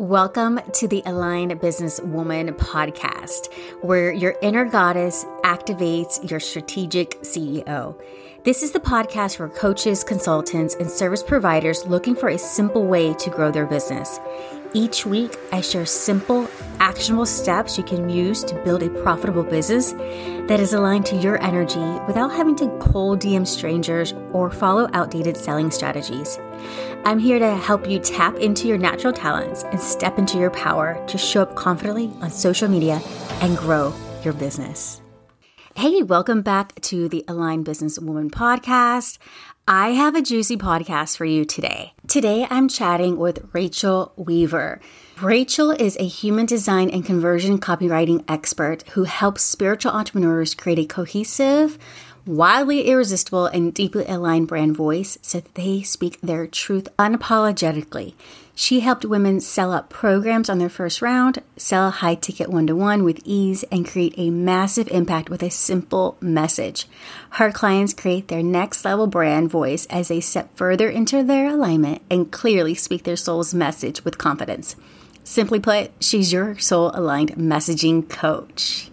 Welcome to the Aligned Business Woman podcast, where your inner goddess activates your strategic CEO. This is the podcast for coaches, consultants, and service providers looking for a simple way to grow their business. Each week, I share simple, actionable steps you can use to build a profitable business that is aligned to your energy without having to cold DM strangers or follow outdated selling strategies. I'm here to help you tap into your natural talents and step into your power to show up confidently on social media and grow your business. Hey, welcome back to the Aligned Business Woman podcast. I have a juicy podcast for you today. Today, I'm chatting with Rachael Weaver. Rachael is a human design and conversion copywriting expert who helps spiritual entrepreneurs create a cohesive, wildly irresistible, and deeply aligned brand voice so that they speak their truth unapologetically. She helped women sell up programs on their first round, sell high ticket one to one with ease, and create a massive impact with a simple message. Her clients create their next level brand voice as they step further into their alignment and clearly speak their soul's message with confidence. Simply put, she's your soul aligned messaging coach.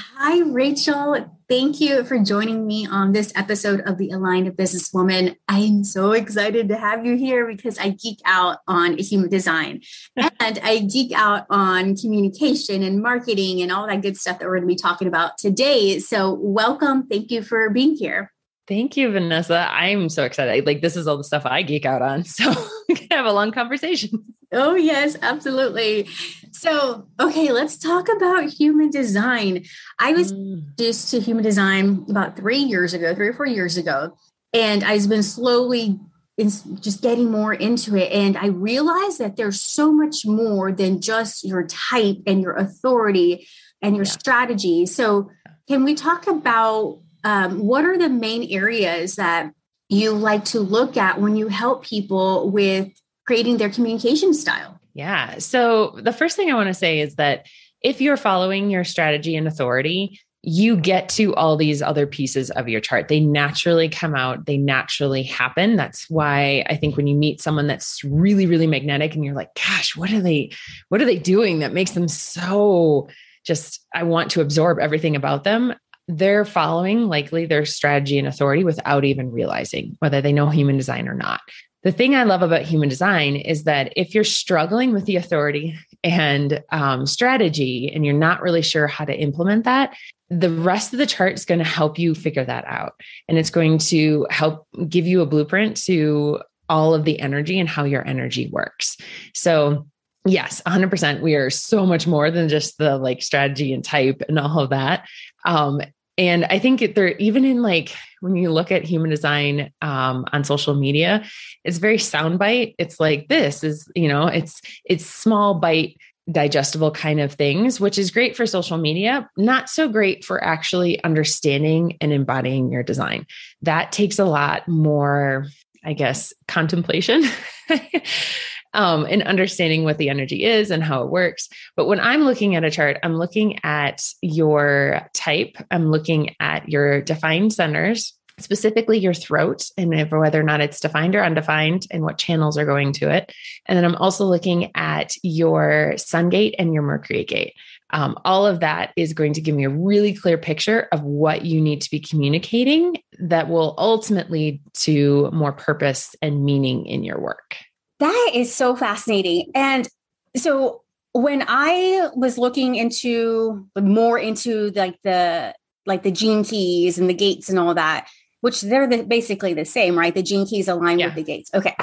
Hi, Rachael. Thank you for joining me on this episode of the Aligned Businesswoman. I'm so excited to have you here because I geek out on human design and I geek out on communication and marketing and all that good stuff that we're going to be talking about today. So, welcome. Thank you for being here. Thank you, Vanessa. I'm so excited. Like, this is all the stuff I geek out on. So, we can have a long conversation. Oh, yes, absolutely. So, okay, let's talk about human design. I was mm. introduced to human design about three years ago, three or four years ago, and I've been slowly just getting more into it. And I realized that there's so much more than just your type and your authority and your yeah. strategy. So, can we talk about um, what are the main areas that you like to look at when you help people with creating their communication style? Yeah. So the first thing I want to say is that if you're following your strategy and authority, you get to all these other pieces of your chart. They naturally come out, they naturally happen. That's why I think when you meet someone that's really, really magnetic and you're like, gosh, what are they, what are they doing that makes them so just, I want to absorb everything about them. They're following likely their strategy and authority without even realizing whether they know human design or not. The thing I love about human design is that if you're struggling with the authority and um, strategy and you're not really sure how to implement that, the rest of the chart is going to help you figure that out. And it's going to help give you a blueprint to all of the energy and how your energy works. So, yes, 100%. We are so much more than just the like strategy and type and all of that. Um, and I think there, even in like when you look at human design um, on social media, it's very soundbite. It's like this is, you know, it's it's small bite digestible kind of things, which is great for social media, not so great for actually understanding and embodying your design. That takes a lot more, I guess, contemplation. um, and understanding what the energy is and how it works. But when I'm looking at a chart, I'm looking at your type, I'm looking at your defined centers, specifically your throat and if, whether or not it's defined or undefined and what channels are going to it. And then I'm also looking at your sun gate and your Mercury gate. Um, all of that is going to give me a really clear picture of what you need to be communicating that will ultimately lead to more purpose and meaning in your work. That is so fascinating. And so when I was looking into more into like the like the gene keys and the gates and all that, which they're the, basically the same, right? The gene keys align yeah. with the gates. Okay.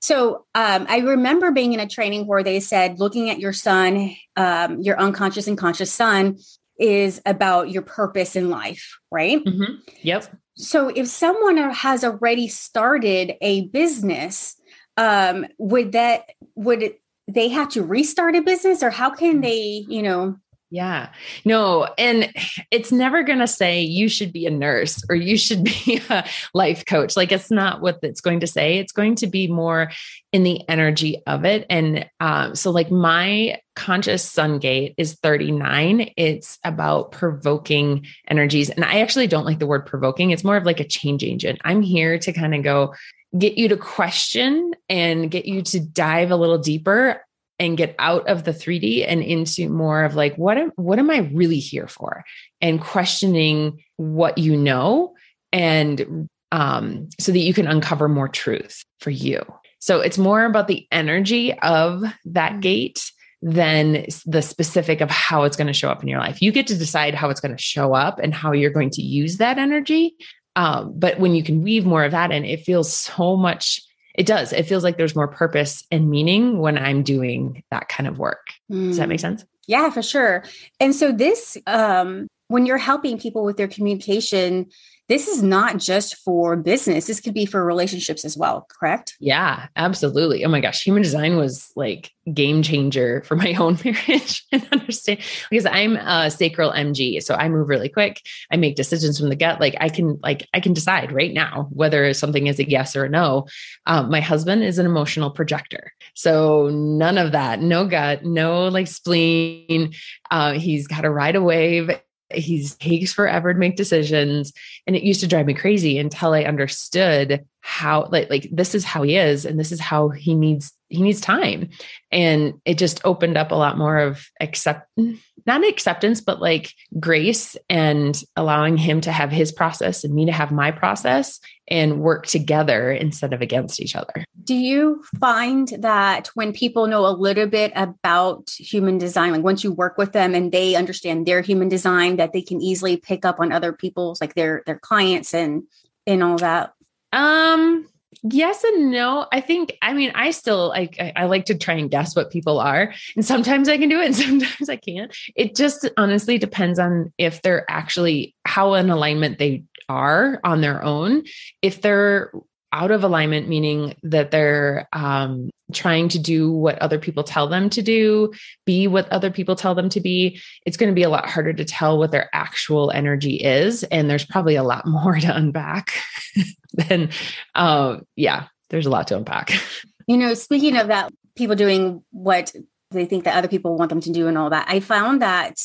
So um, I remember being in a training where they said looking at your sun, um, your unconscious and conscious sun, is about your purpose in life, right? Mm-hmm. Yep. So if someone has already started a business, um, would that would they have to restart a business, or how can they, you know? Yeah. No, and it's never going to say you should be a nurse or you should be a life coach. Like it's not what it's going to say. It's going to be more in the energy of it. And um, so, like, my conscious sun gate is 39. It's about provoking energies. And I actually don't like the word provoking. It's more of like a change agent. I'm here to kind of go, get you to question and get you to dive a little deeper and get out of the 3D and into more of like what am what am I really here for? And questioning what you know and um so that you can uncover more truth for you. So it's more about the energy of that gate than the specific of how it's going to show up in your life. You get to decide how it's going to show up and how you're going to use that energy. Um, but when you can weave more of that in, it feels so much it does. It feels like there's more purpose and meaning when I'm doing that kind of work. Mm. Does that make sense? Yeah, for sure. And so this um when you're helping people with their communication, this is not just for business. This could be for relationships as well, correct? Yeah, absolutely. Oh my gosh, human design was like game changer for my own marriage and understand because I'm a sacral MG, so I move really quick. I make decisions from the gut. Like I can, like I can decide right now whether something is a yes or a no. Um, my husband is an emotional projector, so none of that. No gut, no like spleen. Uh, he's got to ride a wave he takes forever to make decisions. And it used to drive me crazy until i understood how like like this is how he is and this is how he needs he needs time. And it just opened up a lot more of accept not acceptance but like grace and allowing him to have his process and me to have my process and work together instead of against each other do you find that when people know a little bit about human design like once you work with them and they understand their human design that they can easily pick up on other people's like their their clients and and all that um, yes and no. I think, I mean, I still like, I, I, like to try and guess what people are. And sometimes I can do it and sometimes I can't. It just honestly depends on if they're actually how in alignment they are on their own. If they're out of alignment, meaning that they're um, trying to do what other people tell them to do, be what other people tell them to be, it's going to be a lot harder to tell what their actual energy is. And there's probably a lot more to unpack than, uh, yeah, there's a lot to unpack. You know, speaking of that, people doing what they think that other people want them to do and all that, I found that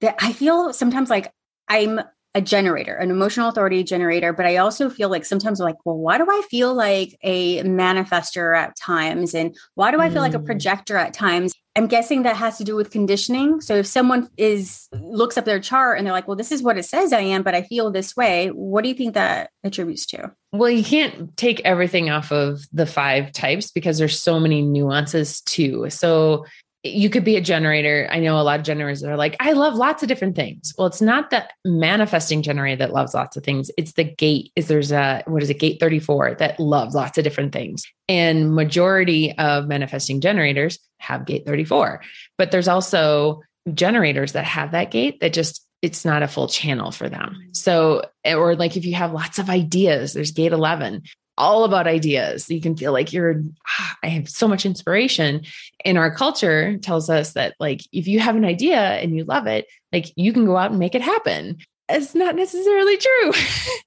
that I feel sometimes like I'm a generator, an emotional authority generator, but I also feel like sometimes like, well, why do I feel like a manifester at times? And why do I feel like a mm. projector at times? I'm guessing that has to do with conditioning. So if someone is looks up their chart and they're like, well, this is what it says I am, but I feel this way, what do you think that attributes to? Well, you can't take everything off of the five types because there's so many nuances too. So you could be a generator. I know a lot of generators are like, I love lots of different things. Well, it's not the manifesting generator that loves lots of things. It's the gate. Is there's a what is it, gate 34 that loves lots of different things. And majority of manifesting generators have gate 34. But there's also generators that have that gate that just it's not a full channel for them. So, or like if you have lots of ideas, there's gate 11 all about ideas. You can feel like you're, ah, I have so much inspiration. And our culture tells us that, like, if you have an idea and you love it, like, you can go out and make it happen. It's not necessarily true,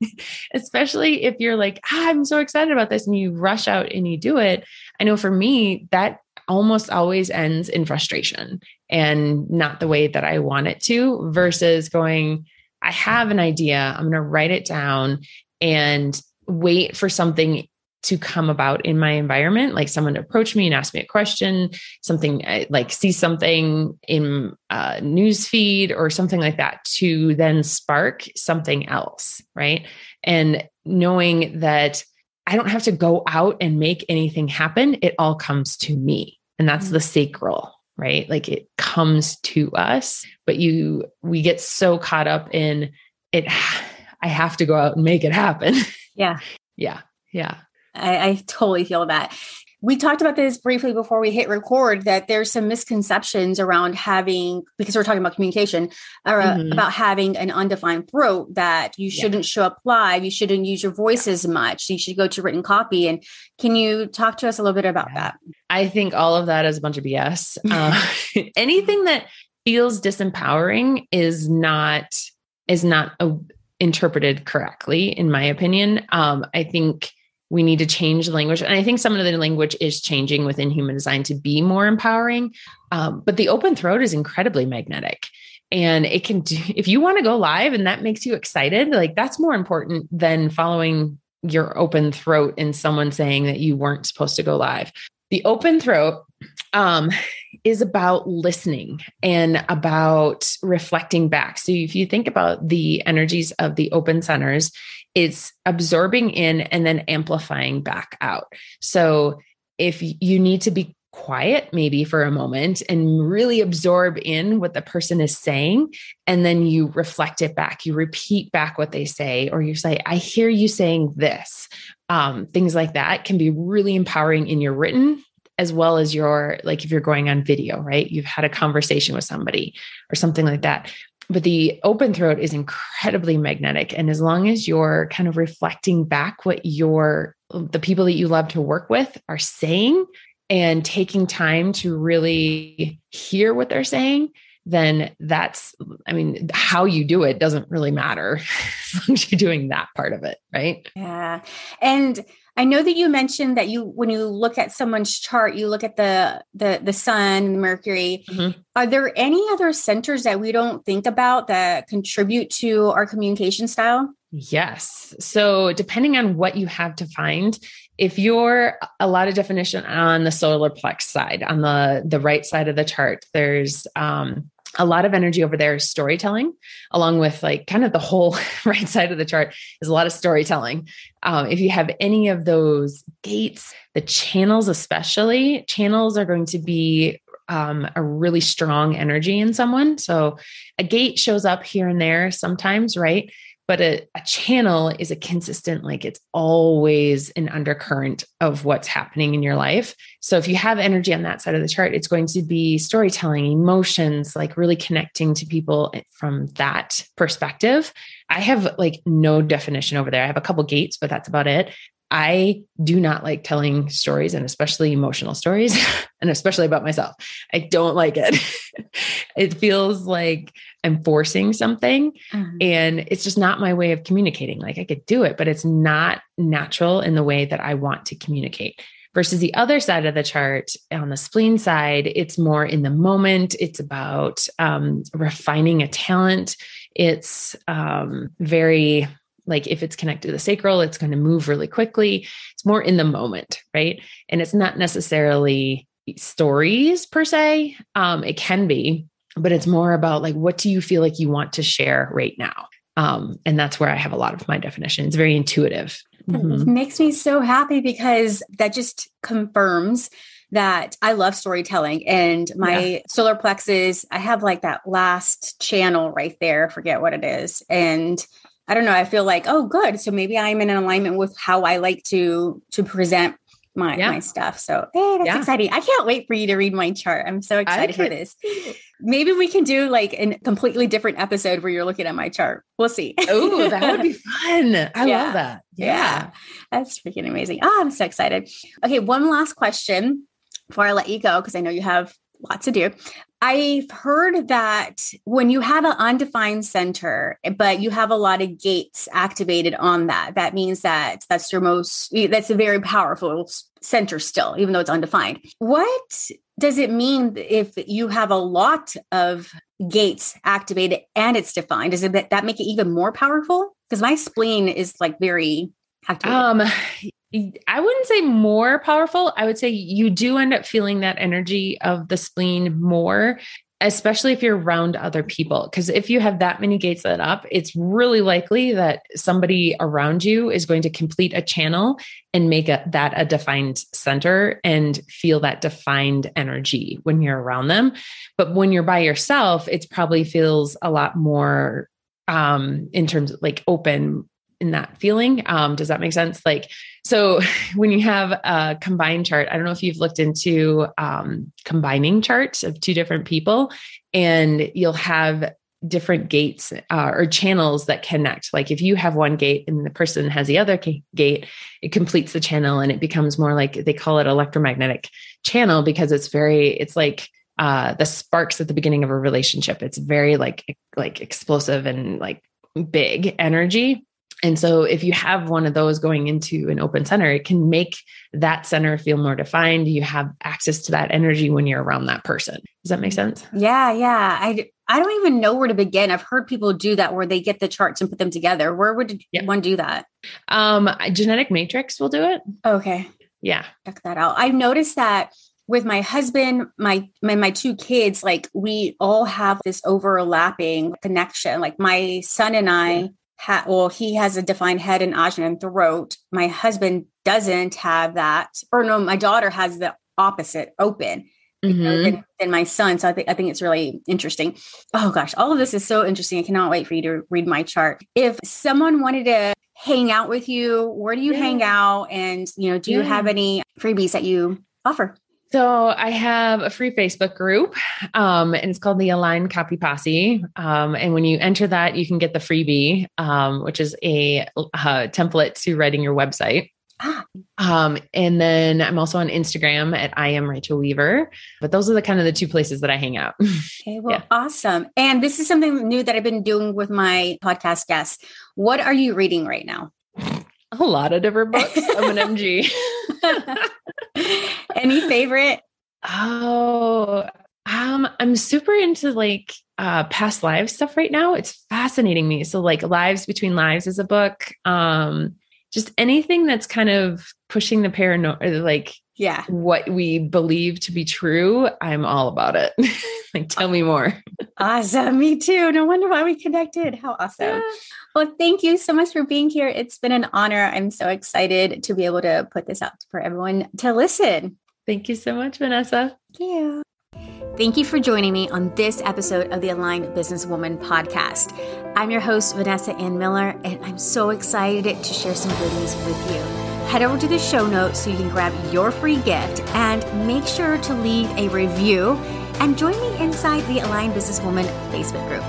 especially if you're like, ah, I'm so excited about this and you rush out and you do it. I know for me, that almost always ends in frustration and not the way that I want it to, versus going, I have an idea, I'm going to write it down and wait for something to come about in my environment, like someone to approach me and ask me a question, something uh, like see something in a news feed or something like that to then spark something else. Right. And knowing that I don't have to go out and make anything happen, it all comes to me. And that's mm-hmm. the sacral, right? Like it comes to us, but you, we get so caught up in it. I have to go out and make it happen. Yeah. yeah. Yeah. I, I totally feel that. We talked about this briefly before we hit record that there's some misconceptions around having, because we're talking about communication, uh, mm-hmm. about having an undefined throat that you shouldn't yeah. show up live, you shouldn't use your voice as much, you should go to written copy. And can you talk to us a little bit about yeah. that? I think all of that is a bunch of BS. Uh, anything that feels disempowering is not is not a interpreted correctly, in my opinion. Um, I think we need to change the language. And I think some of the language is changing within human design to be more empowering. Um, but the open throat is incredibly magnetic. And it can do, if you want to go live and that makes you excited, like that's more important than following your open throat and someone saying that you weren't supposed to go live. The open throat um, is about listening and about reflecting back. So if you think about the energies of the open centers, it's absorbing in and then amplifying back out. So if you need to be quiet maybe for a moment and really absorb in what the person is saying and then you reflect it back you repeat back what they say or you say i hear you saying this um, things like that can be really empowering in your written as well as your like if you're going on video right? You've had a conversation with somebody or something like that. But the open throat is incredibly magnetic. And as long as you're kind of reflecting back what your the people that you love to work with are saying and taking time to really hear what they're saying then that's i mean how you do it doesn't really matter as long as you're doing that part of it right? Yeah. And I know that you mentioned that you when you look at someone's chart, you look at the the the sun, Mercury. Mm-hmm. Are there any other centers that we don't think about that contribute to our communication style? Yes. So depending on what you have to find, if you're a lot of definition on the solar plex side, on the the right side of the chart, there's um a lot of energy over there is storytelling, along with like kind of the whole right side of the chart is a lot of storytelling. Um, if you have any of those gates, the channels, especially, channels are going to be um, a really strong energy in someone. So a gate shows up here and there sometimes, right? But a, a, channel is a consistent like it's always an undercurrent of what's happening in your life so if you have energy on that side of the chart it's going to be storytelling emotions like really connecting to people eh, from that perspective i have like no definition over there i have a couple gates but that's about it I do not like telling stories and especially emotional stories and especially about myself. I don't like it. it feels like I'm forcing something mm-hmm. and it's just not my way of communicating. Like I could do it, but it's not natural in the way that I want to communicate. Versus the other side of the chart on the spleen side, it's more in the moment. It's about um, refining a talent. It's um, very like if it's connected to the sacral, it's going to move really quickly. It's more in the moment, right? And it's not necessarily stories per se. Um, it can be, but it's more about like what do you feel like you want to share right now? Um, and that's where I have a lot of my definition. It's very intuitive. Mm-hmm. It makes me so happy because that just confirms that I love storytelling and my yeah. solar plexus, I have like that last channel right there, forget what it is. And I don't know, I feel like, oh good. So maybe I'm in alignment with how I like to to present my yeah. my stuff. So hey, that's yeah. exciting. I can't wait for you to read my chart. I'm so excited for this. Maybe we can do like a completely different episode where you're looking at my chart. We'll see. oh, that would be fun. I yeah. love that. Yeah. That's freaking amazing. Oh, I'm so excited. Okay, one last question before I let you go, because I know you have lots to do. I've heard that when you have an undefined center, but you have a lot of gates activated on that, that means that that's your most, that's a very powerful center still, even though it's undefined. What does it mean if you have a lot of gates activated and it's defined? Does it that make it even more powerful? Because my spleen is like very activated. Um, I wouldn't say more powerful. I would say you do end up feeling that energy of the spleen more, especially if you're around other people. Because if you have that many gates lit up, it's really likely that somebody around you is going to complete a channel and make a, that a defined center and feel that defined energy when you're around them. But when you're by yourself, it probably feels a lot more um in terms of like open in that feeling. Um, does that make sense? Like, so when you have a combined chart, I don't know if you've looked into um, combining charts of two different people, and you'll have different gates uh, or channels that connect. Like if you have one gate and the person has the other gate, it completes the channel and it becomes more like they call it electromagnetic channel because it's very, it's like uh, the sparks at the beginning of a relationship. It's very like like explosive and like big energy and so, if you have one of those going into an open center, it can make that center feel more defined. You have access to that energy when you're around that person. Does that make sense? Yeah, yeah. I I don't even know where to begin. I've heard people do that where they get the charts and put them together. Where would yep. one do that? Um, Genetic Matrix will do it. Okay. Yeah. Check that out. I've noticed that with my husband, my, my my two kids, like we all have this overlapping connection. Like my son and I ha- well, he has a defined head and ajna and throat. My husband doesn't have that. Or no, my daughter has the opposite open. Mm-hmm. Than, than, my son. So I think I think it's really interesting. Oh gosh, all of this is so interesting. I cannot wait for you to read my chart. If someone wanted to hang out with you, where do you yeah. hang out? And you know, do yeah. you have any freebies that you offer? So I have a free Facebook group, um, and it's called the Align Copy Posse. Um, and when you enter that, you can get the freebie, um, which is a, a, template to writing your website. Ah. Um, and then I'm also on Instagram at I am Rachael Weaver. But those are the kind of the two places that I hang out. Okay, well, yeah. awesome. And this is something new that I've been doing with my podcast guests. What are you reading right now? A lot of different books. I'm an MG. Any favorite? Oh, um, I'm super into like uh past lives stuff right now. It's fascinating me. So like Lives Between Lives is a book. Um, just anything that's kind of pushing the paranoia like yeah. what we believe to be true i'm all about it. Like tell me more. Awesome. Me too. No wonder why we connected. How awesome. Yeah. well thank you so much for being here. It's been an honor. I'm so excited to be able to put this out for everyone to listen. Thank you so much vanessa. Thank you. Thank you for joining me on this episode of the Aligned Businesswoman podcast. I'm your host, Vanessa Ann Miller, and I'm so excited to share some goodies with you. Head over to the show notes so you can grab your free gift and make sure to leave a review and join me inside the Aligned Businesswoman Facebook group.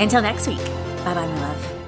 Until next week, bye bye, my love.